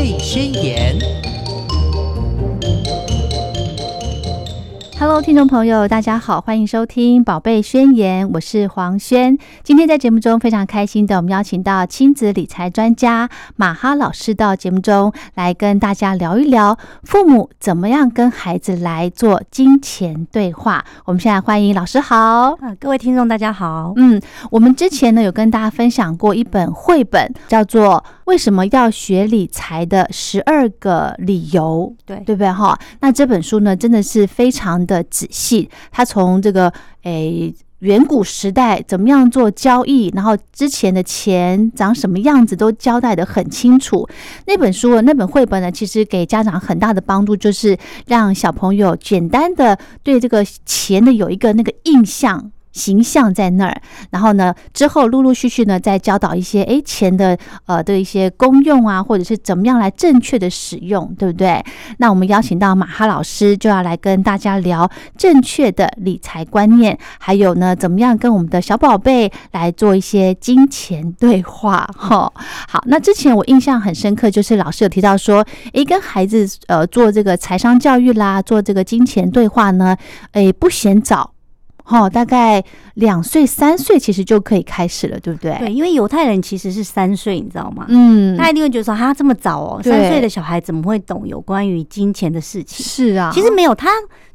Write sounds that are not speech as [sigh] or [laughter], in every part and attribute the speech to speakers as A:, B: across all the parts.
A: 贝宣言》。
B: Hello，听众朋友，大家好，欢迎收听《宝贝宣言》，我是黄轩。今天在节目中非常开心的，我们邀请到亲子理财专家马哈老师到节目中来跟大家聊一聊父母怎么样跟孩子来做金钱对话。我们现在欢迎老师好，
C: 啊，各位听众大家好。
B: 嗯，我们之前呢有跟大家分享过一本绘本，叫做《为什么要学理财的十二个理由》，
C: 对
B: 对不对哈？那这本书呢真的是非常的仔细，他从这个诶。远古时代怎么样做交易，然后之前的钱长什么样子都交代的很清楚。那本书那本绘本呢，其实给家长很大的帮助，就是让小朋友简单的对这个钱的有一个那个印象。形象在那儿，然后呢，之后陆陆续续呢，再教导一些诶钱的呃的一些功用啊，或者是怎么样来正确的使用，对不对？那我们邀请到马哈老师，就要来跟大家聊正确的理财观念，还有呢，怎么样跟我们的小宝贝来做一些金钱对话 [laughs] 哈。好，那之前我印象很深刻，就是老师有提到说，诶，跟孩子呃做这个财商教育啦，做这个金钱对话呢，诶，不嫌早。哦，大概两岁、三岁其实就可以开始了，对不对？
C: 对，因为犹太人其实是三岁，你知道吗？
B: 嗯，
C: 他一定会觉得说，哈这么早哦，三岁的小孩怎么会懂有关于金钱的事情？
B: 是啊，
C: 其实没有，他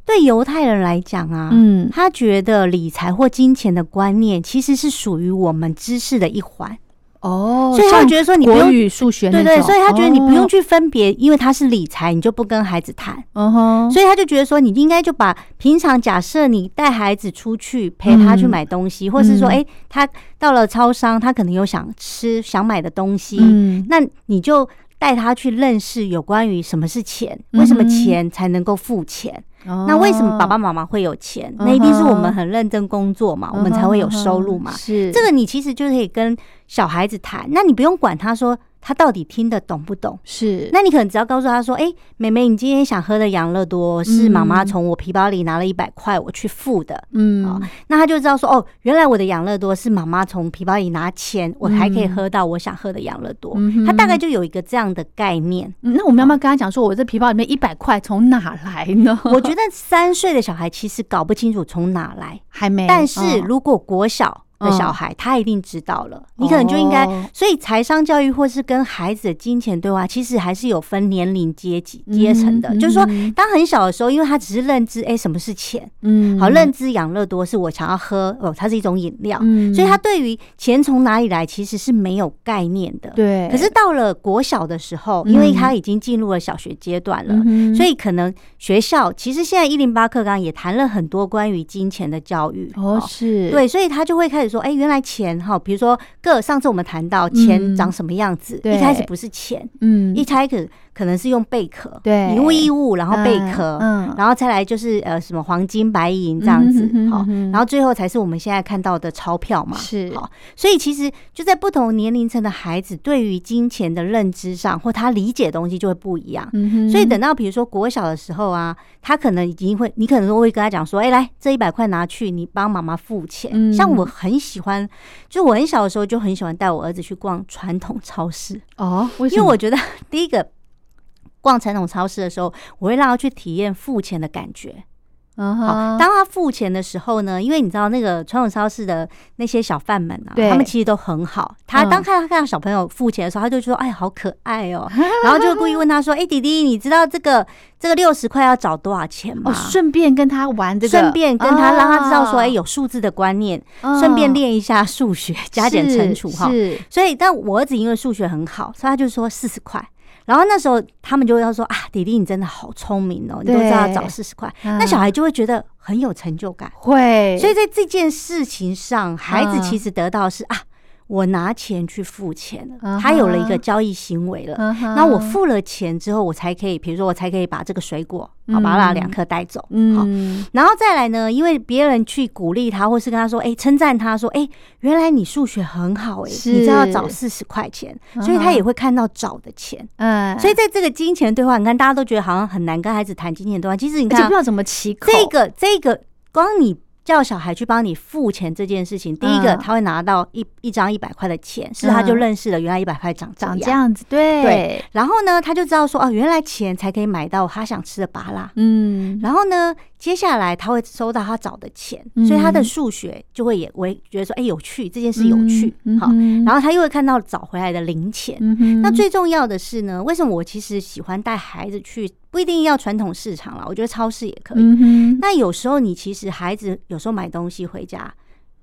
C: 对犹太人来讲啊，嗯，他觉得理财或金钱的观念其实是属于我们知识的一环。
B: 哦，
C: 所以他觉得说你不用
B: 数学，
C: 对对，所以他觉得你不用去分别，因为他是理财，你就不跟孩子谈。嗯哼，所以他就觉得说，你应该就把平常假设你带孩子出去陪他去买东西，或是说，哎，他到了超商，他可能有想吃想买的东西，那你就带他去认识有关于什么是钱，为什么钱才能够付钱。那为什么爸爸妈妈会有钱？那一定是我们很认真工作嘛，我们才会有收入嘛。
B: 是
C: 这个，你其实就可以跟小孩子谈，那你不用管他说。他到底听得懂不懂？
B: 是，
C: 那你可能只要告诉他说：“哎，妹妹，你今天想喝的养乐多是妈妈从我皮包里拿了一百块我去付的。”嗯，那他就知道说：“哦，原来我的养乐多是妈妈从皮包里拿钱，我还可以喝到我想喝的养乐多。”他大概就有一个这样的概念。
B: 那我们要不要跟他讲说：“我这皮包里面一百块从哪来呢？”
C: 我觉得三岁的小孩其实搞不清楚从哪来，
B: 还没。
C: 但是如果国小。的小孩，他一定知道了。你可能就应该，所以财商教育或是跟孩子的金钱对话，其实还是有分年龄阶级阶层的。就是说，当很小的时候，因为他只是认知，哎，什么是钱？嗯，好，认知养乐多是我想要喝哦，它是一种饮料，所以他对于钱从哪里来其实是没有概念的。
B: 对。
C: 可是到了国小的时候，因为他已经进入了小学阶段了，所以可能学校其实现在一零八课纲也谈了很多关于金钱的教育。
B: 哦，是
C: 对，所以他就会开始。说哎，原来钱哈，比如说个上次我们谈到钱长什么样子，一开始不是钱，嗯，一开始。可能是用贝壳，
B: 对，
C: 以物易物，然后贝壳，嗯，然后再来就是呃什么黄金白银这样子，好，然后最后才是我们现在看到的钞票嘛，
B: 是，
C: 好，所以其实就在不同年龄层的孩子对于金钱的认知上，或他理解的东西就会不一样，嗯所以等到比如说国小的时候啊，他可能已经会，你可能都会跟他讲说，哎，来这一百块拿去，你帮妈妈付钱。像我很喜欢，就我很小的时候就很喜欢带我儿子去逛传统超市。
B: 哦，
C: 因为我觉得 [laughs] 第一个。逛传统超市的时候，我会让他去体验付钱的感觉。嗯，好，当他付钱的时候呢，因为你知道那个传统超市的那些小贩们啊，他们其实都很好。他当看到看到小朋友付钱的时候，他就说：“哎，好可爱哦。[laughs] ”然后就故意问他说：“哎，弟弟，你知道这个这个六十块要找多少钱吗？”
B: 顺便跟他玩这个，
C: 顺便跟他让他知道说：“哎，有数字的观念，顺便练一下数学加减乘除哈。”所以，但我儿子因为数学很好，所以他就说四十块。然后那时候他们就要说啊，弟弟你真的好聪明哦，你都知道找四十块，那小孩就会觉得很有成就感，
B: 会。
C: 所以在这件事情上，孩子其实得到是啊。我拿钱去付钱了，他有了一个交易行为了。那我付了钱之后，我才可以，比如说我才可以把这个水果，好把那两颗带走。嗯，然后再来呢，因为别人去鼓励他，或是跟他说，哎，称赞他说，哎，原来你数学很好，哎，你知道找四十块钱，所以他也会看到找的钱。嗯，所以在这个金钱对话，你看大家都觉得好像很难跟孩子谈金钱对话，其实你看
B: 不知道怎么起口。
C: 这个这个，光你。叫小孩去帮你付钱这件事情，第一个他会拿到一一张一百块的钱，是他就认识了原来一百块长
B: 长这样子，对
C: 对。然后呢，他就知道说哦，原来钱才可以买到他想吃的巴拉，嗯。然后呢，接下来他会收到他找的钱，所以他的数学就会也为觉得说，哎，有趣，这件事有趣，好。然后他又会看到找回来的零钱。那最重要的是呢，为什么我其实喜欢带孩子去？不一定要传统市场了，我觉得超市也可以。那有时候你其实孩子有时候买东西回家，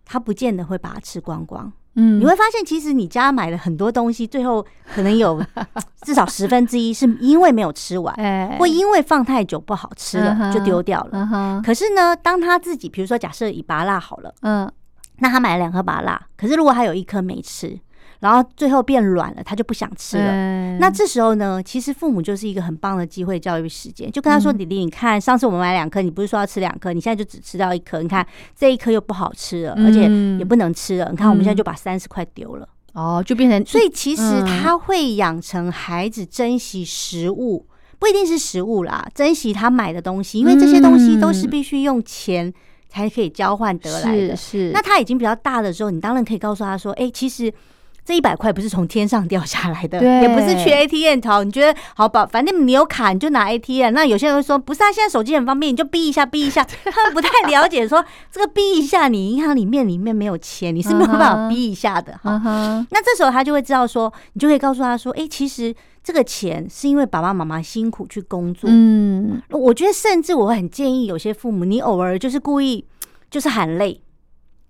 C: 他不见得会把它吃光光。嗯，你会发现其实你家买了很多东西，最后可能有 [laughs] 至少十分之一是因为没有吃完，或因为放太久不好吃了就丢掉了。可是呢，当他自己，比如说假设以拔辣好了，嗯，那他买了两颗拔辣，可是如果他有一颗没吃。然后最后变软了，他就不想吃了。那这时候呢，其实父母就是一个很棒的机会教育时间，就跟他说：“弟弟，你看上次我们买两颗，你不是说要吃两颗，你现在就只吃到一颗。你看这一颗又不好吃了，而且也不能吃了。你看我们现在就把三十块丢了。
B: 哦，就变成
C: 所以其实他会养成孩子珍惜食物，不一定是食物啦，珍惜他买的东西，因为这些东西都是必须用钱才可以交换得来的。
B: 是，
C: 那他已经比较大的时候，你当然可以告诉他说：“哎，其实。”这一百块不是从天上掉下来的，也不是去 ATM 淘。你觉得好吧？反正你有卡，你就拿 ATM。那有些人会说，不是啊，现在手机很方便，你就逼一下，逼一下。[laughs] 他们不太了解，说这个逼一下，你银行里面里面没有钱，你是没有办法逼一下的哈。那这时候他就会知道说，你就可以告诉他说，哎，其实这个钱是因为爸爸妈妈辛苦去工作。嗯，我觉得甚至我很建议有些父母，你偶尔就是故意就是喊累，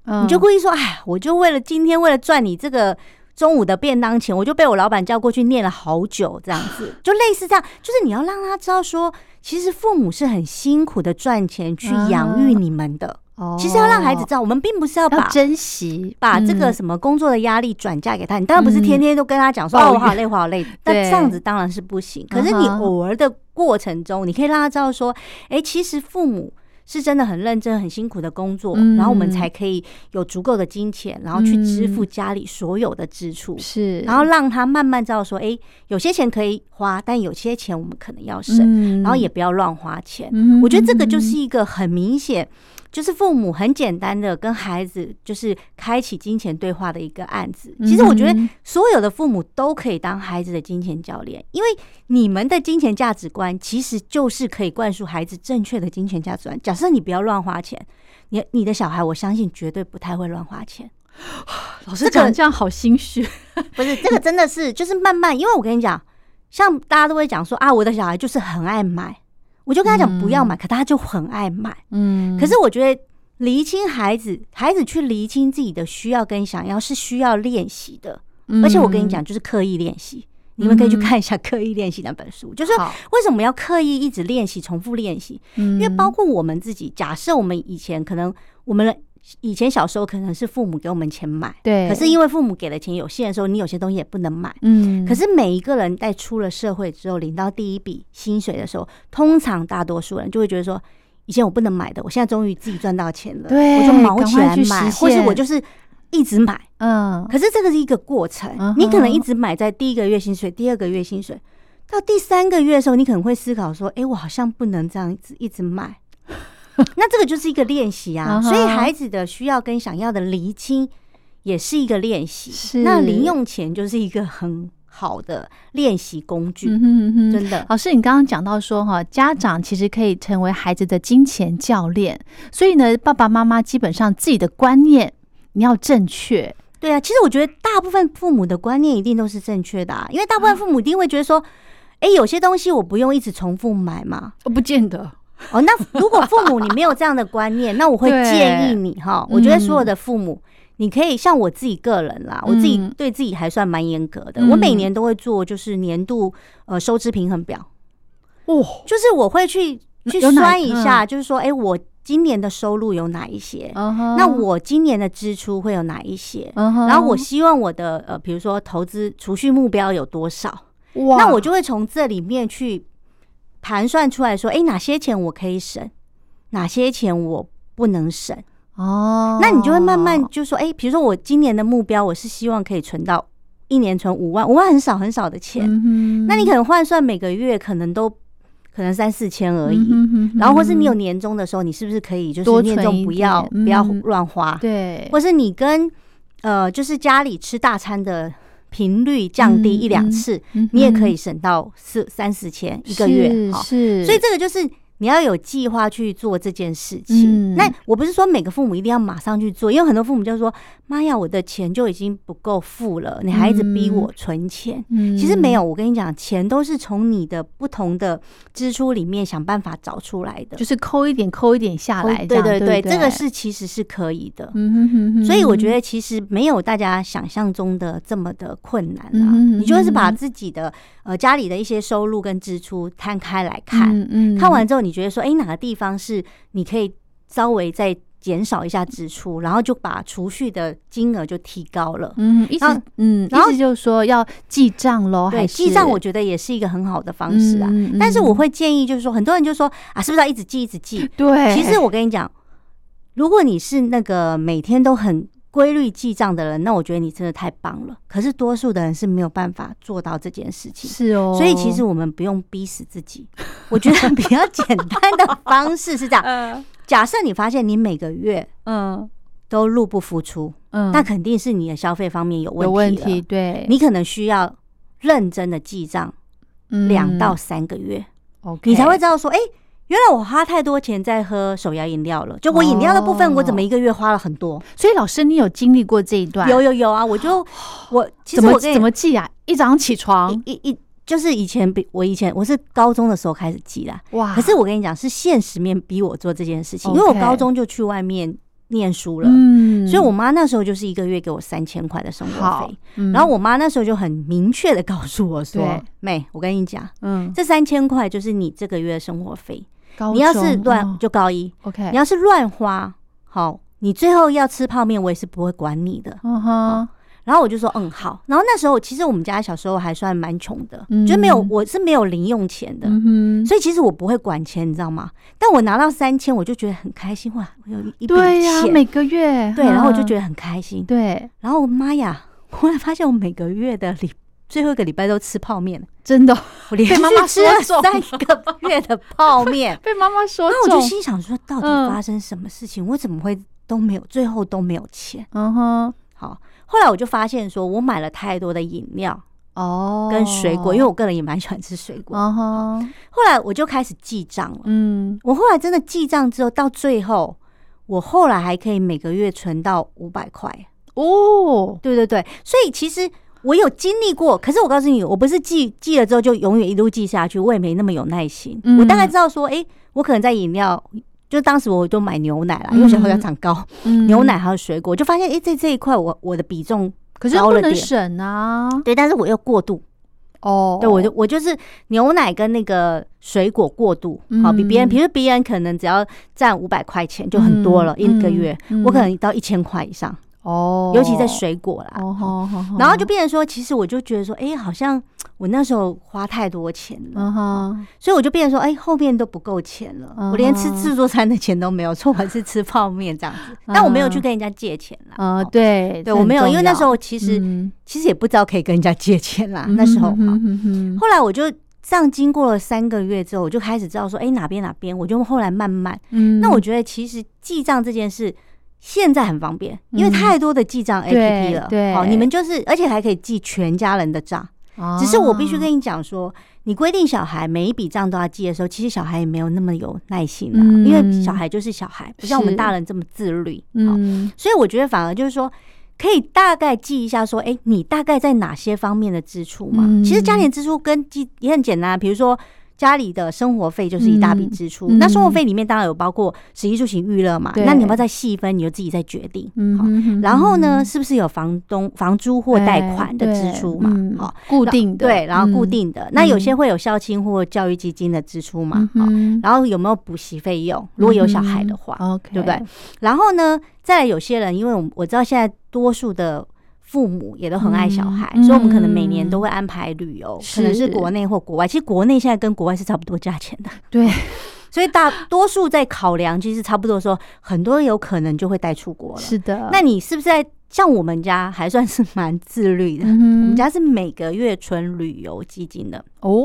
C: 你就故意说，哎，我就为了今天为了赚你这个。中午的便当钱，我就被我老板叫过去念了好久，这样子 [laughs] 就类似这样，就是你要让他知道说，其实父母是很辛苦的赚钱去养育你们的。哦，其实要让孩子知道，我们并不是要把
B: 珍惜
C: 把这个什么工作的压力转嫁给他。你当然不是天天都跟他讲说，哦，我好累，我好累。[laughs] 但这样子当然是不行。可是你偶尔的过程中，你可以让他知道说，哎，其实父母。是真的很认真、很辛苦的工作，然后我们才可以有足够的金钱，然后去支付家里所有的支出。
B: 是，
C: 然后让他慢慢知道说，哎，有些钱可以花，但有些钱我们可能要省，然后也不要乱花钱。我觉得这个就是一个很明显。就是父母很简单的跟孩子就是开启金钱对话的一个案子。其实我觉得所有的父母都可以当孩子的金钱教练，因为你们的金钱价值观其实就是可以灌输孩子正确的金钱价值观。假设你不要乱花钱，你你的小孩我相信绝对不太会乱花钱。
B: 老师讲这样好心虚，
C: 不是这个真的是就是慢慢，因为我跟你讲，像大家都会讲说啊，我的小孩就是很爱买。我就跟他讲不要买，可他就很爱买。嗯，可是我觉得厘清孩子，孩子去厘清自己的需要跟想要是需要练习的。而且我跟你讲，就是刻意练习。你们可以去看一下《刻意练习》那本书，就是为什么要刻意一直练习、重复练习？因为包括我们自己，假设我们以前可能我们。以前小时候可能是父母给我们钱买，
B: 对。
C: 可是因为父母给的钱有限的时候，你有些东西也不能买，嗯。可是每一个人在出了社会之后，领到第一笔薪水的时候，通常大多数人就会觉得说，以前我不能买的，我现在终于自己赚到钱了，
B: 对，
C: 我就毛起来买，或是我就是一直买，嗯。可是这个是一个过程，你可能一直买在第一个月薪水、第二个月薪水，到第三个月的时候，你可能会思考说，哎，我好像不能这样子一直买。[laughs] 那这个就是一个练习啊，所以孩子的需要跟想要的厘清也是一个练习。那零用钱就是一个很好的练习工具，真的。
B: 老师，你刚刚讲到说哈，家长其实可以成为孩子的金钱教练，所以呢，爸爸妈妈基本上自己的观念你要正确。
C: 对啊，其实我觉得大部分父母的观念一定都是正确的，啊因为大部分父母一定会觉得说，哎，有些东西我不用一直重复买嘛，
B: 不见得。
C: 哦，那如果父母你没有这样的观念，那我会 [laughs] 建议你哈。我觉得所有的父母，你可以像我自己个人啦，我自己对自己还算蛮严格的。我每年都会做，就是年度呃收支平衡表。哦，就是我会去去算一下，就是说，哎，我今年的收入有哪一些？那我今年的支出会有哪一些？然后我希望我的呃，比如说投资储蓄目标有多少？哇，那我就会从这里面去。盘算出来说，哎，哪些钱我可以省，哪些钱我不能省哦？那你就会慢慢就说，哎，比如说我今年的目标，我是希望可以存到一年存五万，五万很少很少的钱。那你可能换算每个月可能都可能三四千而已。然后或是你有年终的时候，你是不是可以就是年终不要不要乱花？
B: 对，
C: 或是你跟呃就是家里吃大餐的频率降低一两次，你也可以省到四三四千一个月。
B: 是，
C: 所以这个就是。你要有计划去做这件事情。那我不是说每个父母一定要马上去做，因为很多父母就说：“妈呀，我的钱就已经不够付了，你还一直逼我存钱。”其实没有，我跟你讲，钱都是从你的不同的支出里面想办法找出来的，
B: 就是抠一点抠一点下来。
C: 对对
B: 对，
C: 这个是其实是可以的。嗯所以我觉得其实没有大家想象中的这么的困难啊。你就是把自己的呃家里的一些收入跟支出摊开来看，看完之后你。觉得说，哎，哪个地方是你可以稍微再减少一下支出，然后就把储蓄的金额就提高了。
B: 嗯，意思嗯，意思就是说要记账喽。
C: 对，记账我觉得也是一个很好的方式啊。但是我会建议，就是说，很多人就说啊，是不是要一直记，一直记？[laughs]
B: 对。
C: 其实我跟你讲，如果你是那个每天都很。规律记账的人，那我觉得你真的太棒了。可是多数的人是没有办法做到这件事情，
B: 是哦。
C: 所以其实我们不用逼死自己。我觉得比较简单的方式是这样：[laughs] 假设你发现你每个月嗯都入不敷出，嗯，那肯定是你的消费方面有问题。
B: 有问题，对。
C: 你可能需要认真的记账两到三个月，OK，你才会知道说，哎。原来我花太多钱在喝手摇饮料了，就我饮料的部分，我怎么一个月花了很多？
B: 所以老师，你有经历过这一段？
C: 有有有啊！我就我其实我
B: 怎么记啊？一早上起床
C: 一一就是以前比我以前我是高中的时候开始记啦。哇！可是我跟你讲，是现实面逼我做这件事情，因为我高中就去外面念书了，嗯，所以我妈那时候就是一个月给我三千块的生活费，然后我妈那时候就很明确的告诉我说：“妹，我跟你讲，嗯，这三千块就是你这个月的生活费。”你要是乱就高一
B: ，OK。
C: 你要是乱花，好，你最后要吃泡面，我也是不会管你的。嗯哼。然后我就说，嗯，好。然后那时候其实我们家小时候还算蛮穷的，就没有我是没有零用钱的，嗯所以其实我不会管钱，你知道吗？但我拿到三千，我就觉得很开心哇！我有一笔钱，
B: 每个月
C: 对，然后我就觉得很开心。
B: 对，
C: 然后妈呀，后来发现我每个月的礼。最后一个礼拜都吃泡面，
B: 真的，
C: 我连续吃了三个月的泡面，[laughs]
B: 被妈妈说。
C: 那我就心想说，到底发生什么事情？我怎么会都没有，最后都没有钱？嗯哼。好，后来我就发现，说我买了太多的饮料哦，跟水果，因为我个人也蛮喜欢吃水果。嗯哼。后来我就开始记账了。嗯。我后来真的记账之后，到最后，我后来还可以每个月存到五百块。哦，对对对，所以其实。我有经历过，可是我告诉你，我不是记记了之后就永远一路记下去，我也没那么有耐心。我大概知道说，哎，我可能在饮料，就当时我都买牛奶了，因为小朋友长高，牛奶还有水果，就发现哎，在这一块我我的比重
B: 可是不能省啊。
C: 对，但是我又过度。哦，对我就我就是牛奶跟那个水果过度，好比别人，比如别人可能只要占五百块钱就很多了，一个月我可能到一千块以上。哦，尤其在水果啦，然后就变成说，其实我就觉得说，哎，好像 [tsk] 我那时候花太多钱了，所以我就变成说，哎，后面都不够钱了，我连吃自助餐的钱都没有，错还是吃泡面这样子，[laughs] 但我没有去跟人家借钱啦。
B: 啊，对，
C: 对我没有，因为那时候其实其实也不知道可以跟人家借钱啦，那时候哈。后来我就这样经过了三个月之后，我就开始知道说，哎，哪边哪边，我就后来慢慢，嗯。那我觉得其实记账这件事。现在很方便，因为太多的记账 A P P 了。
B: 对，
C: 好，你们就是，而且还可以记全家人的账。只是我必须跟你讲说，你规定小孩每一笔账都要记的时候，其实小孩也没有那么有耐心了，因为小孩就是小孩，不像我们大人这么自律。嗯，所以我觉得反而就是说，可以大概记一下说，哎，你大概在哪些方面的支出嘛？其实家庭支出跟记也很简单，比如说。家里的生活费就是一大笔支出，那生活费里面当然有包括食衣住行娱乐嘛，那你要不要再细分，你就自己再决定。好，然后呢，是不是有房东房租或贷款的支出嘛？好，
B: 固定
C: 的对，然后固定的，那有些会有校庆或教育基金的支出嘛？好，然后有没有补习费用？如果有小孩的话对不对？然后呢，再来有些人，因为我我知道现在多数的。父母也都很爱小孩，所以我们可能每年都会安排旅游，可能是国内或国外。其实国内现在跟国外是差不多价钱的。
B: 对，[laughs]
C: 所以大多数在考量，其实差不多说，很多有可能就会带出国了。
B: 是的，
C: 那你是不是在像我们家还算是蛮自律的？我们家是每个月存旅游基金的哦。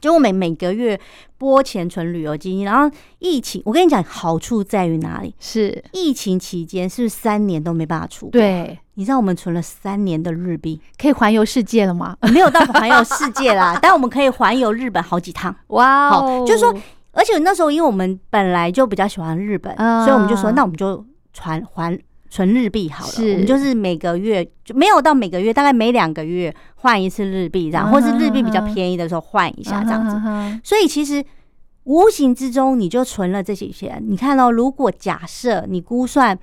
C: 就我每每个月拨钱存旅游基金，然后疫情，我跟你讲好处在于哪里？
B: 是
C: 疫情期间是不是三年都没办法出国？
B: 对，
C: 你知道我们存了三年的日币，
B: 可以环游世界了吗？
C: 没有到环游世界啦，[laughs] 但我们可以环游日本好几趟。哇，好，就是说，而且那时候因为我们本来就比较喜欢日本，所以我们就说，那我们就传还。存日币好了，我们就是每个月就没有到每个月，大概每两个月换一次日币这样，或是日币比较便宜的时候换一下这样子。所以其实无形之中你就存了这些钱。你看到，如果假设你估算。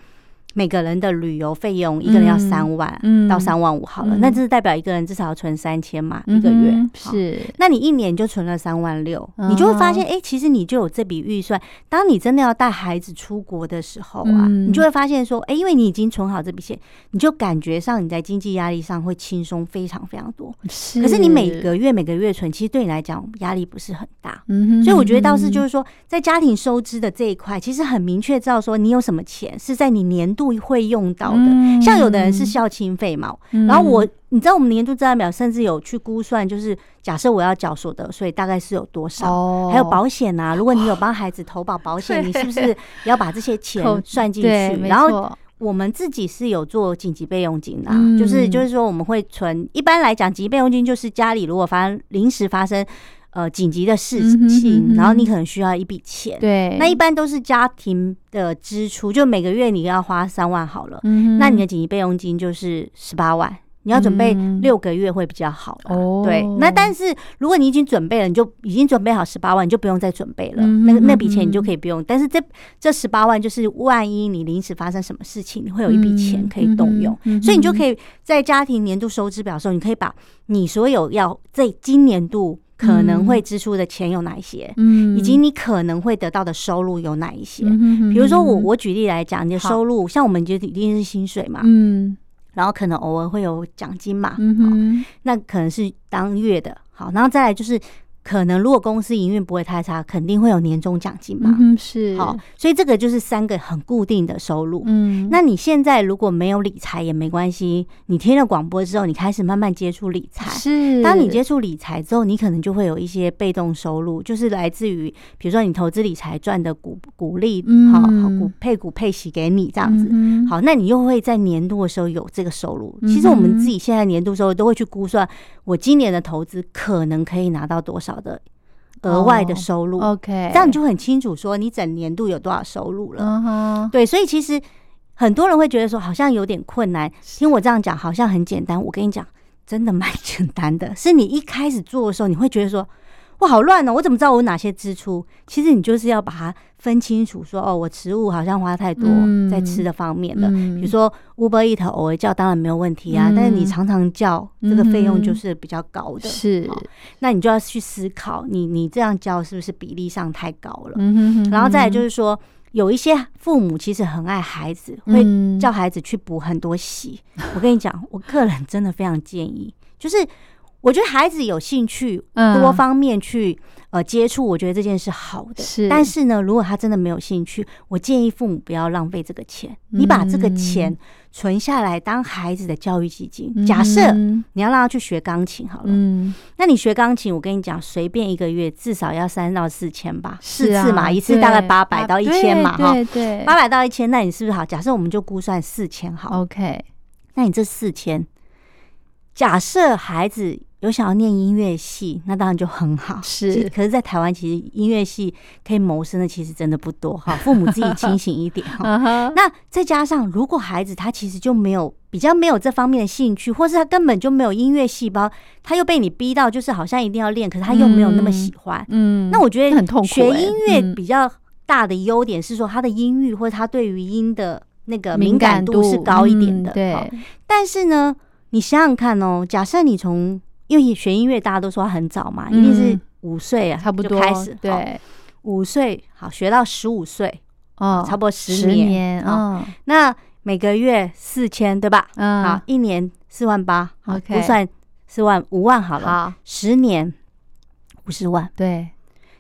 C: 每个人的旅游费用，一个人要三万到三万五好了，那这是代表一个人至少要存三千嘛，一个月
B: 是。
C: 那你一年就存了三万六，你就会发现，哎，其实你就有这笔预算。当你真的要带孩子出国的时候啊，你就会发现说，哎，因为你已经存好这笔钱，你就感觉上你在经济压力上会轻松非常非常多。
B: 是。
C: 可是你每个月每个月存，其实对你来讲压力不是很大。嗯哼。所以我觉得倒是就是说，在家庭收支的这一块，其实很明确知道说，你有什么钱是在你年度会用。到的，像有的人是孝亲费嘛，然后我，你知道我们年度资产表甚至有去估算，就是假设我要缴所得税，大概是有多少？还有保险啊，如果你有帮孩子投保保险，[laughs] 你是不是要把这些钱算进去？然后我们自己是有做紧急备用金的，就是就是说我们会存，一般来讲紧急备用金就是家里如果发生临时发生。呃，紧急的事情，然后你可能需要一笔钱，
B: 对，
C: 那一般都是家庭的支出，就每个月你要花三万好了，那你的紧急备用金就是十八万。你要准备六个月会比较好哦。对，那但是如果你已经准备了，你就已经准备好十八万，你就不用再准备了。那那笔钱你就可以不用。但是这这十八万就是万一你临时发生什么事情，你会有一笔钱可以动用。所以你就可以在家庭年度收支表的时候，你可以把你所有要在今年度可能会支出的钱有哪一些，嗯，以及你可能会得到的收入有哪一些。比如说我我举例来讲，你的收入像我们就一定是薪水嘛，嗯。然后可能偶尔会有奖金嘛，嗯那可能是当月的，好，然后再来就是。可能如果公司营运不会太差，肯定会有年终奖金嘛？
B: 嗯，是。
C: 好，所以这个就是三个很固定的收入。嗯，那你现在如果没有理财也没关系，你听了广播之后，你开始慢慢接触理财。
B: 是。
C: 当你接触理财之后，你可能就会有一些被动收入，就是来自于比如说你投资理财赚的股股利，好好股配股配息给你这样子。好，那你又会在年度的时候有这个收入。其实我们自己现在年度收入都会去估算，我今年的投资可能可以拿到多少。少的额外的收入
B: ，OK，
C: 这样你就很清楚说你整年度有多少收入了。对，所以其实很多人会觉得说好像有点困难，听我这样讲好像很简单。我跟你讲，真的蛮简单的，是你一开始做的时候，你会觉得说。哇，好乱哦！我怎么知道我哪些支出？其实你就是要把它分清楚，说哦，我食物好像花太多在吃的方面的，比如说 Uber Eat 偶尔叫当然没有问题啊，但是你常常叫，这个费用就是比较高的。
B: 是，
C: 那你就要去思考，你你这样叫是不是比例上太高了？然后再来就是说，有一些父母其实很爱孩子，会叫孩子去补很多习。我跟你讲，我个人真的非常建议，就是。我觉得孩子有兴趣，多方面去呃接触，我觉得这件事好的。
B: 是，
C: 但是呢，如果他真的没有兴趣，我建议父母不要浪费这个钱。你把这个钱存下来当孩子的教育基金。假设你要让他去学钢琴，好了，嗯，那你学钢琴，我跟你讲，随便一个月至少要三到四千吧，四次嘛，一次大概八百到一千嘛，哈，
B: 对，
C: 八百到一千，那你是不是好？假设我们就估算四千好
B: ，OK，
C: 那你这四千，假设孩子。有想要念音乐系，那当然就很好。
B: 是，
C: 可是，在台湾，其实音乐系可以谋生的，其实真的不多哈。父母自己清醒一点哈。那再加上，如果孩子他其实就没有比较没有这方面的兴趣，或是他根本就没有音乐细胞，他又被你逼到，就是好像一定要练，可是他又没有那么喜欢。嗯，那我觉得
B: 很痛苦。
C: 学音乐比较大的优点是说，他的音域或者他对于音的那个敏感度是高一点的。
B: 对。
C: 但是呢，你想想看哦，假设你从因为学音乐，大家都说很早嘛，一定是五岁啊，
B: 差不多
C: 开始。
B: 对，
C: 五岁好学到十五岁
B: 哦，
C: 差不多十年啊。那每个月四千，对吧？嗯，好，一年四万八，好，不算四万五万好了。十年五十万，
B: 对，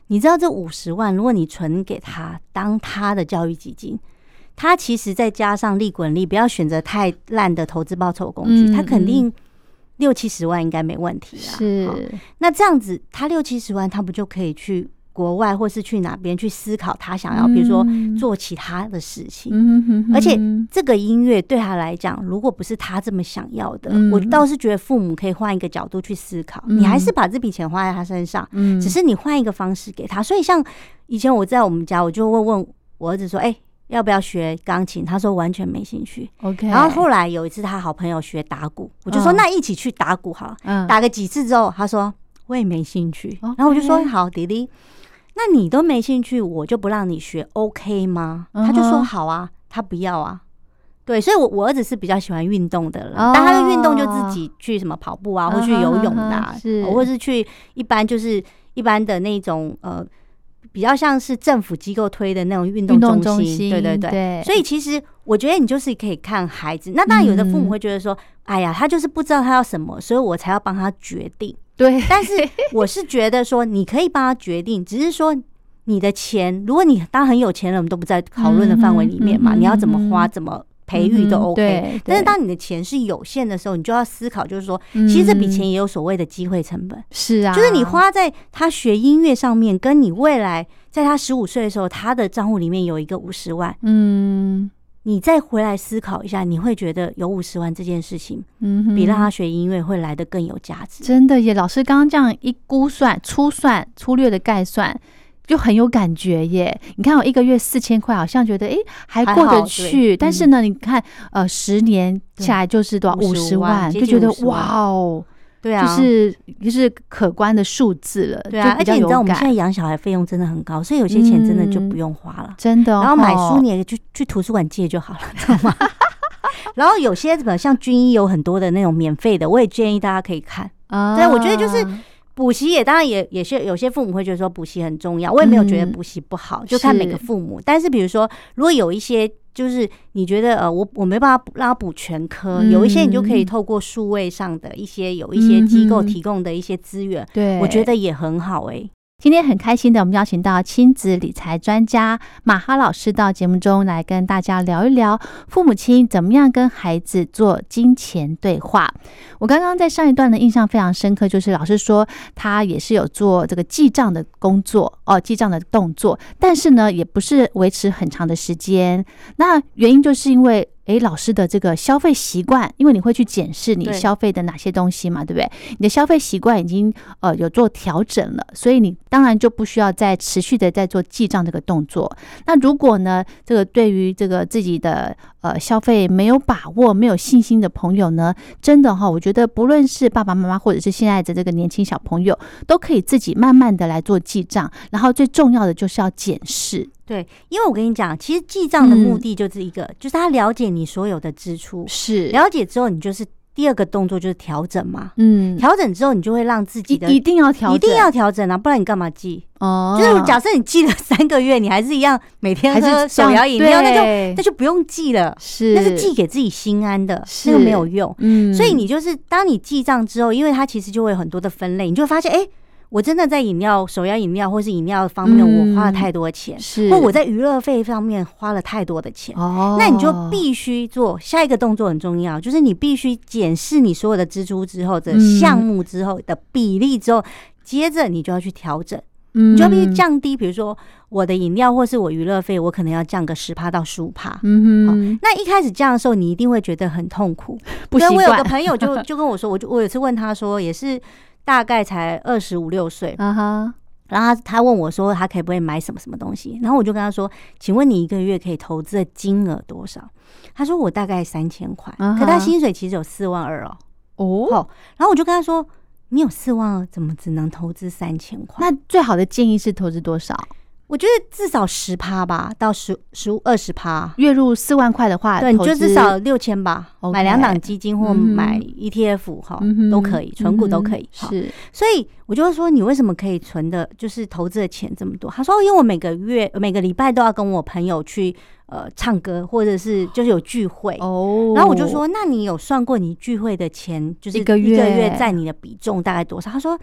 C: 你知道这五十万，如果你存给他当他的教育基金，他其实再加上利滚利，不要选择太烂的投资报酬工具，他肯定六七十万应该没问题啊。
B: 是，
C: 那这样子，他六七十万，他不就可以去？国外或是去哪边去思考他想要，比如说做其他的事情，而且这个音乐对他来讲，如果不是他这么想要的，我倒是觉得父母可以换一个角度去思考，你还是把这笔钱花在他身上，只是你换一个方式给他。所以像以前我在我们家，我就会问我儿子说：“哎，要不要学钢琴？”他说完全没兴趣。
B: OK，
C: 然后后来有一次他好朋友学打鼓，我就说：“那一起去打鼓好了。”打个几次之后，他说我也没兴趣。然后我就说：“好，弟弟。”那你都没兴趣，我就不让你学，OK 吗？他就说好啊，他不要啊。对，所以，我我儿子是比较喜欢运动的人，但他的运动就自己去什么跑步啊，或去游泳的，是，或是去一般就是一般的那种呃，比较像是政府机构推的那种运动中心。对对对。所以其实我觉得你就是可以看孩子。那当然，有的父母会觉得说，哎呀，他就是不知道他要什么，所以我才要帮他决定。
B: 对，
C: 但是 [laughs] 我是觉得说，你可以帮他决定，只是说你的钱，如果你当很有钱人，我们都不在讨论的范围里面嘛，你要怎么花，怎么培育都 OK。但是当你的钱是有限的时候，你就要思考，就是说，其实这笔钱也有所谓的机会成本。
B: 是啊，
C: 就是你花在他学音乐上面，跟你未来在他十五岁的时候，他的账户里面有一个五十万，嗯。你再回来思考一下，你会觉得有五十万这件事情，嗯，比让他学音乐会来的更有价值。
B: 真的耶，老师刚刚这样一估算、粗算、粗略的概算，就很有感觉耶。你看，我一个月四千块，好像觉得哎还过得去，但是呢，你看呃十年下来就是多少五十万，就觉得哇哦。
C: 对啊，
B: 就是就是可观的数字了。
C: 对啊，而且你知道我们现在养小孩费用真的很高，所以有些钱真的就不用花了。
B: 真的，
C: 然后买书你也去去图书馆借就好了，[laughs] 知道吗？然后有些什么像军医有很多的那种免费的，我也建议大家可以看。啊对，我觉得就是补习也当然也也是有些父母会觉得说补习很重要，我也没有觉得补习不好，就看每个父母。但是比如说，如果有一些。就是你觉得呃，我我没办法让他补全科，有一些你就可以透过数位上的一些有一些机构提供的一些资源，
B: 对，
C: 我觉得也很好哎。
B: 今天很开心的，我们邀请到亲子理财专家马哈老师到节目中来跟大家聊一聊父母亲怎么样跟孩子做金钱对话。我刚刚在上一段的印象非常深刻，就是老师说他也是有做这个记账的工作哦，记账的动作，但是呢，也不是维持很长的时间。那原因就是因为。诶，老师的这个消费习惯，因为你会去检视你消费的哪些东西嘛，对不对？你的消费习惯已经呃有做调整了，所以你当然就不需要再持续的在做记账这个动作。那如果呢，这个对于这个自己的呃消费没有把握、没有信心的朋友呢，真的哈，我觉得不论是爸爸妈妈或者是现在的这个年轻小朋友，都可以自己慢慢的来做记账，然后最重要的就是要检视。
C: 对，因为我跟你讲，其实记账的目的就是一个，就是他了解你所有的支出，
B: 是。
C: 了解之后，你就是第二个动作就是调整嘛，嗯，调整之后，你就会让自己的
B: 一定要调，
C: 一定要调整啊，不然你干嘛记？哦，就是假设你记了三个月，你还是一样每天喝手摇饮料，那就那就不用记了，
B: 是。
C: 那是记给自己心安的，那个没有用，嗯，所以你就是当你记账之后，因为它其实就会有很多的分类，你就会发现，哎。我真的在饮料、手摇饮料或是饮料方面，我花了太多钱，或我在娱乐费方面花了太多的钱。哦，那你就必须做下一个动作很重要，就是你必须检视你所有的支出之后的项目之后的比例之后，接着你就要去调整，你就要必须降低。比如说我的饮料或是我娱乐费，我可能要降个十趴到十五趴。嗯哼，那一开始降的时候，你一定会觉得很痛苦。
B: 不习
C: 我有个朋友就 [laughs] 就跟我说，我就我有次问他说，也是。大概才二十五六岁，啊哈然后他他问我说，他可以不可以买什么什么东西？然后我就跟他说，请问你一个月可以投资的金额多少？他说我大概三千块，可他薪水其实有四万二哦。哦，然后我就跟他说，你有四万二，怎么只能投资三千块？
B: 那最好的建议是投资多少？
C: 我觉得至少十趴吧，到十十五二十趴。
B: 月入四万块的话，
C: 对，你就至少六千吧。买两档基金或买 ETF 哈，都可以，存股都可以。是，所以我就会说，你为什么可以存的，就是投资的钱这么多？他说，因为我每个月每个礼拜都要跟我朋友去呃唱歌，或者是就是有聚会哦。然后我就说，那你有算过你聚会的钱，就是一个月在你的比重大概多少？他说，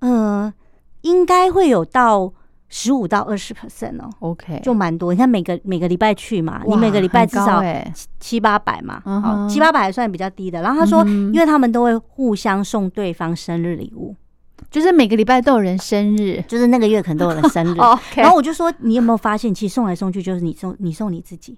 C: 呃，应该会有到。十五到二十 percent 哦
B: ，OK，
C: 就蛮多。你看每个每个礼拜去嘛，你每个礼拜至少七八百嘛，好，七八百还算比较低的。然后他说，因为他们都会互相送对方生日礼物，
B: 就是每个礼拜都有人生日，
C: 就是那个月可能都有人生日。[laughs] 然后我就说，你有没有发现，其实送来送去就是你送你送你自己。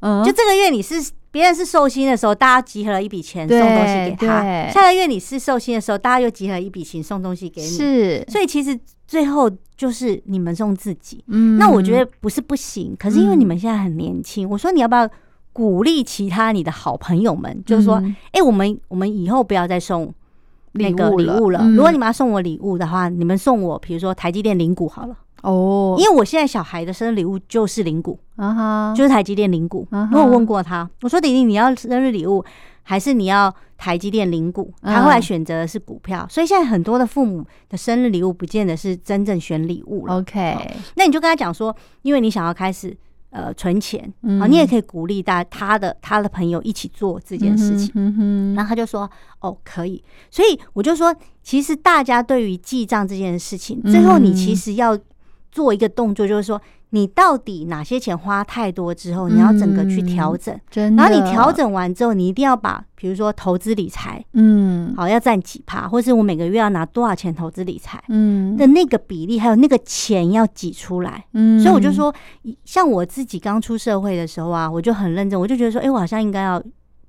C: 嗯，就这个月你是别人是寿星的时候，大家集合了一笔钱送东西给他；下个月你是寿星的时候，大家又集合一笔钱送东西给你。
B: 是，
C: 所以其实最后就是你们送自己。嗯，那我觉得不是不行，可是因为你们现在很年轻，我说你要不要鼓励其他你的好朋友们，就是说，哎，我们我们以后不要再送那个礼物了。如果你们要送我礼物的话，你们送我，比如说台积电零股好了。哦，因为我现在小孩的生日礼物就是零股，啊哈，就是台积电零股。我问过他，我说弟弟你要生日礼物还是你要台积电零股？他后来选择的是股票。所以现在很多的父母的生日礼物不见得是真正选礼物了。
B: OK，
C: 那你就跟他讲说，因为你想要开始呃存钱，好，你也可以鼓励大他的他的朋友一起做这件事情。然后他就说哦可以，所以我就说，其实大家对于记账这件事情，最后你其实要。做一个动作，就是说，你到底哪些钱花太多之后，你要整个去调整。然后你调整完之后，你一定要把，比如说投资理财，嗯，好，要占几趴，或是我每个月要拿多少钱投资理财，嗯，的那个比例，还有那个钱要挤出来。嗯，所以我就说，像我自己刚出社会的时候啊，我就很认真，我就觉得说，哎，我好像应该要。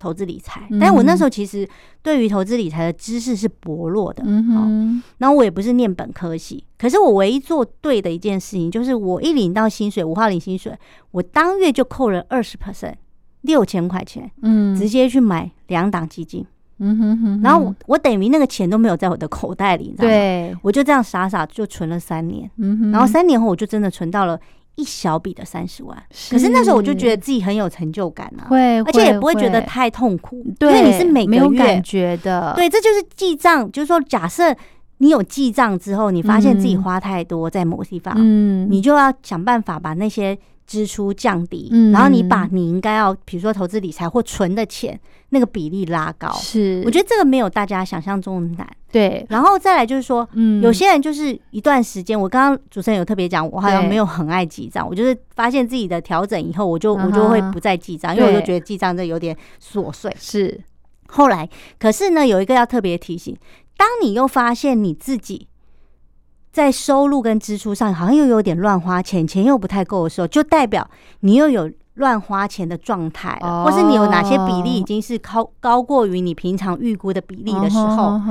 C: 投资理财，但我那时候其实对于投资理财的知识是薄弱的，嗯然后我也不是念本科系，可是我唯一做对的一件事情，就是我一领到薪水，五号领薪水，我当月就扣了二十 percent，六千块钱，嗯，直接去买两档基金，嗯哼哼，然后我等于那个钱都没有在我的口袋里，对，我就这样傻傻就存了三年，嗯哼，然后三年后我就真的存到了。一小笔的三十万，可是那时候我就觉得自己很有成就感啊，
B: 会，
C: 而且也不会觉得太痛苦，因为你是每个月
B: 感觉的，
C: 对，这就是记账，就是说，假设你有记账之后，你发现自己花太多在某地方，嗯，你就要想办法把那些。支出降低，然后你把你应该要，比如说投资理财或存的钱那个比例拉高，
B: 是，
C: 我觉得这个没有大家想象中的难。
B: 对，
C: 然后再来就是说，嗯，有些人就是一段时间，我刚刚主持人有特别讲，我好像没有很爱记账，我就是发现自己的调整以后，我就我就会不再记账，因为我就觉得记账这有点琐碎。
B: 是，
C: 后来可是呢，有一个要特别提醒，当你又发现你自己。在收入跟支出上，好像又有点乱花钱，钱又不太够的时候，就代表你又有乱花钱的状态了，或是你有哪些比例已经是高高过于你平常预估的比例的时候，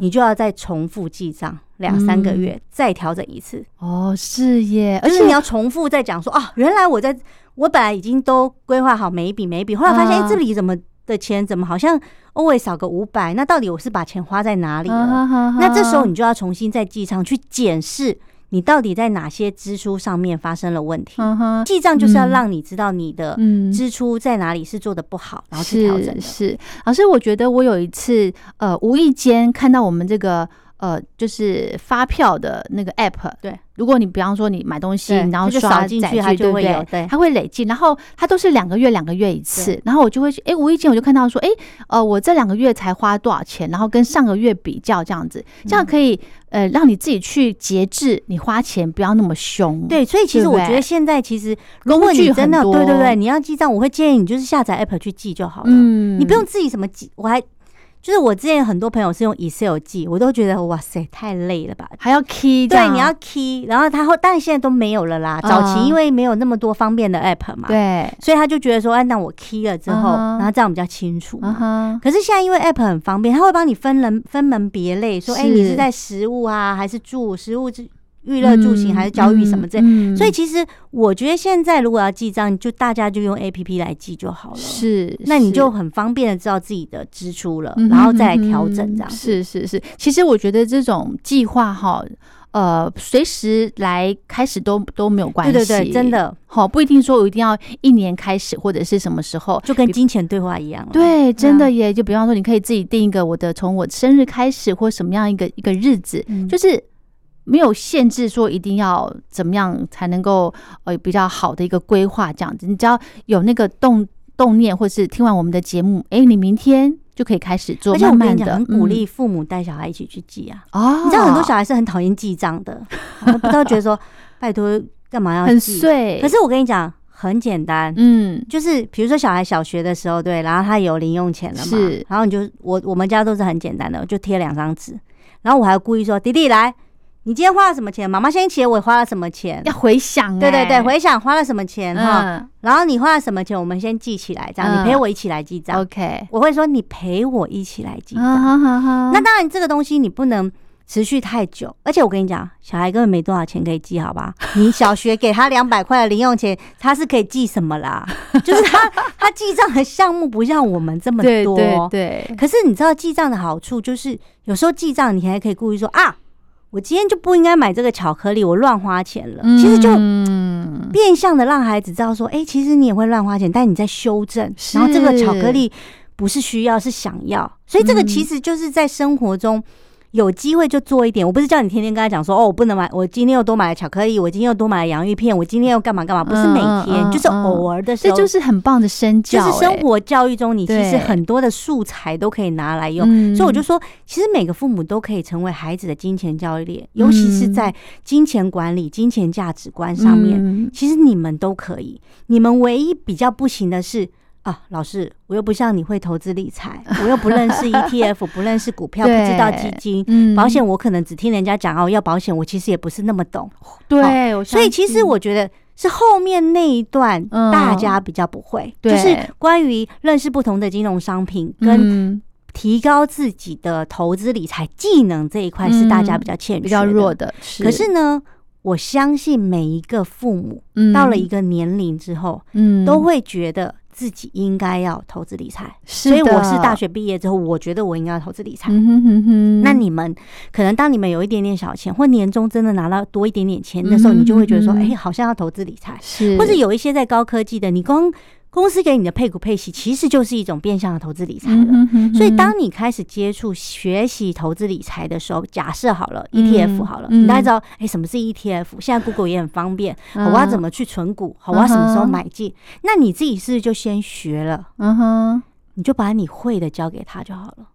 C: 你就要再重复记账两三个月，再调整一次。
B: 哦，是耶，
C: 而且你要重复再讲说啊，原来我在我本来已经都规划好每一笔每一笔，后来发现哎，这里怎么？的钱怎么好像偶尔少个五百？那到底我是把钱花在哪里了？那这时候你就要重新再记账，去检视你到底在哪些支出上面发生了问题。记账就是要让你知道你的支出在哪里是做的不好，然后去调整。
B: 是老师，我觉得我有一次呃无意间看到我们这个。呃，就是发票的那个 app，
C: 对，
B: 如果你比方说你买东西，然后刷
C: 进去，它就会有，对，
B: 它会累计，然后它都是两个月两个月一次，然后我就会，哎，无意间我就看到说，哎，呃，我这两个月才花多少钱，然后跟上个月比较这样子，这样可以呃让你自己去节制你花钱，不要那么凶。
C: 对，所以其实我觉得现在其实如果你真的对对对，你要记账，我会建议你就是下载 app 去记就好了，嗯，你不用自己什么记，我还。就是我之前很多朋友是用 Excel 记，我都觉得哇塞太累了吧，
B: 还要 key，
C: 对，你要 key，然后他后，但是现在都没有了啦。早期因为没有那么多方便的 app 嘛，
B: 对，
C: 所以他就觉得说，哎，那我 key 了之后，然后这样比较清楚。可是现在因为 app 很方便，他会帮你分人分门别类，说，哎，你是在食物啊，还是住食物之。娱乐住行还是教育什么这，所以其实我觉得现在如果要记账，就大家就用 A P P 来记就好了。
B: 是，
C: 那你就很方便的知道自己的支出了，然后再来调整这样。
B: 是是是，其实我觉得这种计划哈，呃，随时来开始都都没有关系。
C: 对对对，真的
B: 好，不一定说我一定要一年开始或者是什么时候，
C: 就跟金钱对话一样。
B: 对，真的耶。就比方说，你可以自己定一个我的从我生日开始或什么样一个一个日子，就是。没有限制说一定要怎么样才能够呃比较好的一个规划这样子，你只要有那个动动念，或是听完我们的节目，哎，你明天就可以开始做。慢慢的，
C: 很鼓励父母带小孩一起去记啊。哦，你知道很多小孩是很讨厌记账的，[laughs] 不知道觉得说拜托，干嘛要
B: 很碎？
C: 可是我跟你讲，很简单，嗯，就是比如说小孩小学的时候，对，然后他有零用钱了嘛，是，然后你就我我们家都是很简单的，就贴两张纸，然后我还故意说，弟弟来。你今天花了什么钱？妈妈先写我花了什么钱，
B: 要回想。
C: 对对对，回想花了什么钱哈。然后你花了什么钱，我们先记起来，这样你陪我一起来记账。
B: OK，
C: 我会说你陪我一起来记账。那当然，这个东西你不能持续太久。而且我跟你讲，小孩根本没多少钱可以记，好吧？[laughs] 你小学给他两百块的零用钱，他是可以记什么啦？[laughs] 就是他他记账的项目不像我们这么
B: 多。对。
C: 可是你知道记账的好处，就是有时候记账你还可以故意说啊。我今天就不应该买这个巧克力，我乱花钱了。其实就变相的让孩子知道说，哎，其实你也会乱花钱，但你在修正。然后这个巧克力不是需要，是想要。所以这个其实就是在生活中。有机会就做一点，我不是叫你天天跟他讲说哦，我不能买，我今天又多买了巧克力，我今天又多买了洋芋片，我今天又干嘛干嘛？不是每天，就是偶尔的时
B: 候，这就是很棒的身教。
C: 就是生活教育中，你其实很多的素材都可以拿来用。所以我就说，其实每个父母都可以成为孩子的金钱教育，尤其是在金钱管理、金钱价值观上面，其实你们都可以。你们唯一比较不行的是。啊，老师，我又不像你会投资理财，我又不认识 ETF，[laughs] 不认识股票，不知道基金、保险，我可能只听人家讲哦，要保险，我其实也不是那么懂。
B: 对，
C: 所以其实我觉得是后面那一段大家比较不会，就是关于认识不同的金融商品跟提高自己的投资理财技能这一块是大家比较欠缺、
B: 比较弱的。
C: 可是呢，我相信每一个父母到了一个年龄之后，嗯，都会觉得。自己应该要投资理财，所以我是大学毕业之后，我觉得我应该要投资理财。那你们可能当你们有一点点小钱，或年终真的拿到多一点点钱的时候，你就会觉得说，哎，好像要投资理财，或者有一些在高科技的，你光。公司给你的配股配息，其实就是一种变相的投资理财了。所以，当你开始接触学习投资理财的时候，假设好了 ETF 好了，你大家知道，哎，什么是 ETF？现在 Google 也很方便。我要怎么去存股？好，我要什么时候买进？那你自己是不是就先学了？嗯哼，你就把你会的交给他就好了。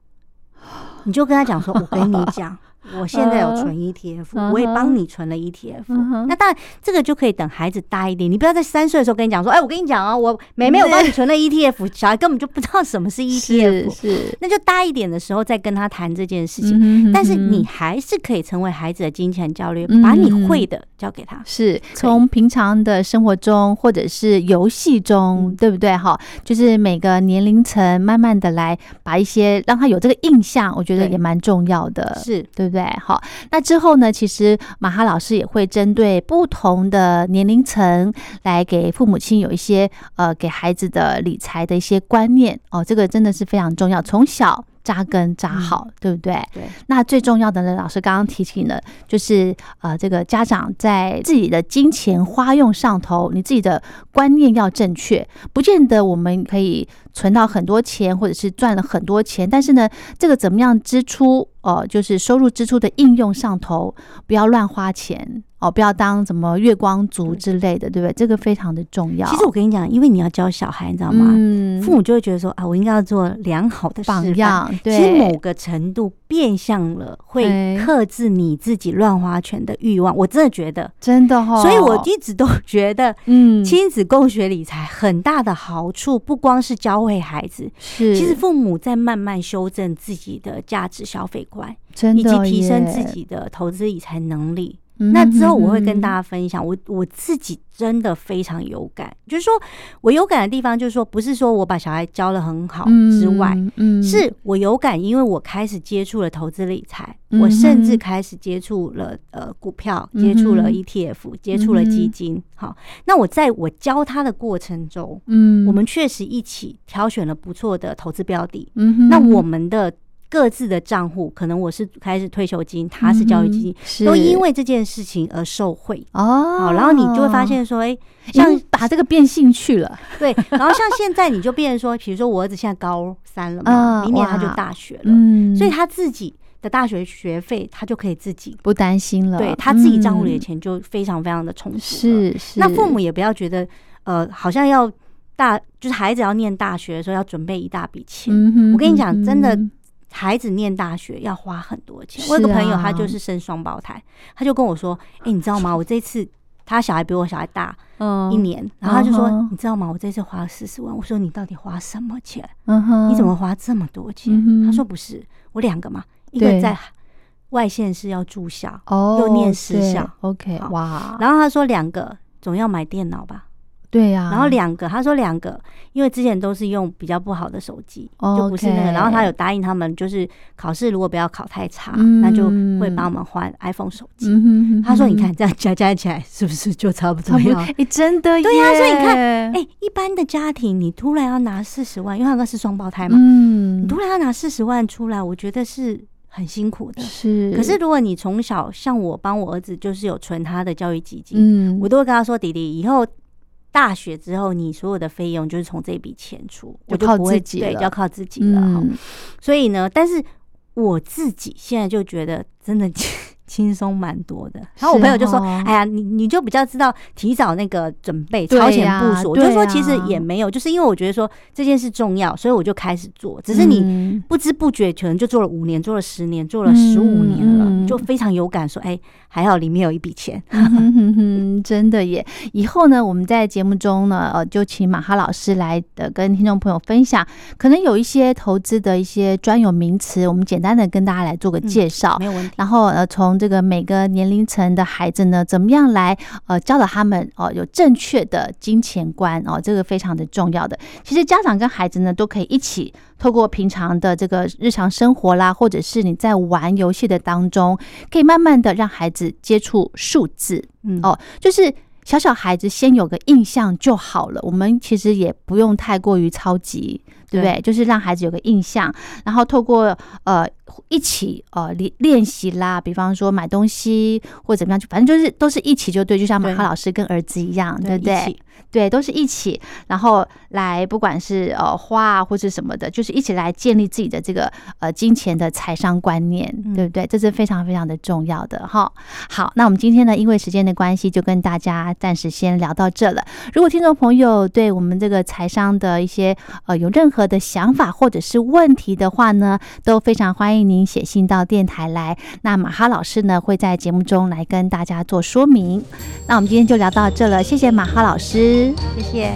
C: 你就跟他讲说：“我跟你讲。”我现在有存 ETF，我也帮你存了 ETF。那当然，这个就可以等孩子大一点。你不要在三岁的时候跟你讲说：“哎，我跟你讲啊，我妹妹我帮你存了 ETF。”小孩根本就不知道什么是 ETF。
B: 是，
C: 那就大一点的时候再跟他谈这件事情。但是你还是可以成为孩子的金钱教练，把你会的交给他。
B: 是从平常的生活中或者是游戏中，对不对？哈，就是每个年龄层慢慢的来把一些让他有这个印象，我觉得也蛮重要的。
C: 是
B: 对不对？对，好，那之后呢？其实马哈老师也会针对不同的年龄层来给父母亲有一些呃，给孩子的理财的一些观念哦，这个真的是非常重要，从小扎根扎好，对不对？
C: 对。
B: 那最重要的呢，老师刚刚提醒了，就是呃，这个家长在自己的金钱花用上头，你自己的观念要正确，不见得我们可以存到很多钱，或者是赚了很多钱，但是呢，这个怎么样支出？哦，就是收入支出的应用上头，不要乱花钱哦，不要当什么月光族之类的，对不对？这个非常的重要。
C: 其实我跟你讲，因为你要教小孩，你知道吗？嗯，父母就会觉得说啊，我应该要做良好的
B: 榜样。
C: 对，其实某个程度变相了，会克制你自己乱花钱的欲望。我真的觉得，
B: 真的哈。
C: 所以我一直都 [laughs] 觉得，嗯，亲子共学理财很大的好处，不光是教会孩子，
B: 是
C: 其实父母在慢慢修正自己的价值消费。观，真的
B: 以
C: 及提升自己的投资理财能力。那之后我会跟大家分享，我我自己真的非常有感，就是说我有感的地方，就是说不是说我把小孩教的很好之外，嗯，是我有感，因为我开始接触了投资理财，我甚至开始接触了呃股票，接触了 ETF，接触了基金。好，那我在我教他的过程中，嗯，我们确实一起挑选了不错的投资标的。嗯，那我们的。各自的账户，可能我是开始退休金，他是教育基金，都因为这件事情而受贿哦。然后你就会发现说，哎，
B: 像把这个变兴趣了，
C: 对。然后像现在你就变成说，比如说我儿子现在高三了嘛，明年他就大学了，嗯，所以他自己的大学学费他就可以自己
B: 不担心了，
C: 对他自己账户里的钱就非常非常的充足。
B: 是是，
C: 那父母也不要觉得，呃，好像要大，就是孩子要念大学的时候要准备一大笔钱。我跟你讲，真的。孩子念大学要花很多钱。我有个朋友，他就是生双胞胎，他就跟我说：“哎，你知道吗？我这次他小孩比我小孩大一年，然后他就说：“你知道吗？我这次花了四十万。”我说：“你到底花什么钱？你怎么花这么多钱？”他说：“不是，我两个嘛，一个在外县是要住校，又念私校。
B: OK，哇。
C: 然后他说两个总要买电脑吧。”
B: 对呀，
C: 然后两个，他说两个，因为之前都是用比较不好的手机，就不是那个。然后他有答应他们，就是考试如果不要考太差，那就会帮我们换 iPhone 手机。他说：“你看这样加加起来，是不是就差不多了？”
B: 哎，真的，
C: 对呀。所以你看，哎，一般的家庭，你突然要拿四十万，因为他哥是双胞胎嘛，嗯，你突然要拿四十万出来，我觉得是很辛苦的。
B: 是，
C: 可是如果你从小像我帮我儿子，就是有存他的教育基金，嗯，我都会跟他说：“弟弟，以后。”大学之后，你所有的费用就是从这笔钱出，我
B: 就靠自己
C: 对，就要靠自己了。所以呢，但是我自己现在就觉得真的。[laughs] 轻松蛮多的，然后我朋友就说：“哎呀，你你就比较知道提早那个准备、超前部署。”我就说：“其实也没有，就是因为我觉得说这件事重要，所以我就开始做。只是你不知不觉可能就做了五年、做了十年、做了十五年了，就非常有感，说：‘哎，还好里面有一笔钱。’
B: 真的耶！以后呢，我们在节目中呢，呃，就请马哈老师来的跟听众朋友分享，可能有一些投资的一些专有名词，我们简单的跟大家来做个介绍，
C: 没有问题。
B: 然后呃，从这个每个年龄层的孩子呢，怎么样来呃教导他们哦有正确的金钱观哦，这个非常的重要的。其实家长跟孩子呢都可以一起透过平常的这个日常生活啦，或者是你在玩游戏的当中，可以慢慢的让孩子接触数字，嗯哦，就是小小孩子先有个印象就好了。我们其实也不用太过于超级。对不对？就是让孩子有个印象，然后透过呃一起呃练练习啦，比方说买东西或怎么样，就反正就是都是一起就对，就像马哈老师跟儿子一样，对不对？对，都是一起，然后来不管是呃花啊或是什么的，就是一起来建立自己的这个呃金钱的财商观念，对不对？这是非常非常的重要的哈。好，那我们今天呢，因为时间的关系，就跟大家暂时先聊到这了。如果听众朋友对我们这个财商的一些呃有任何的想法或者是问题的话呢，都非常为您写信到电台来。那马哈老师呢会在节目中来跟大家做说明。那我们今天就聊到这了，谢谢马哈老师，
C: 谢谢。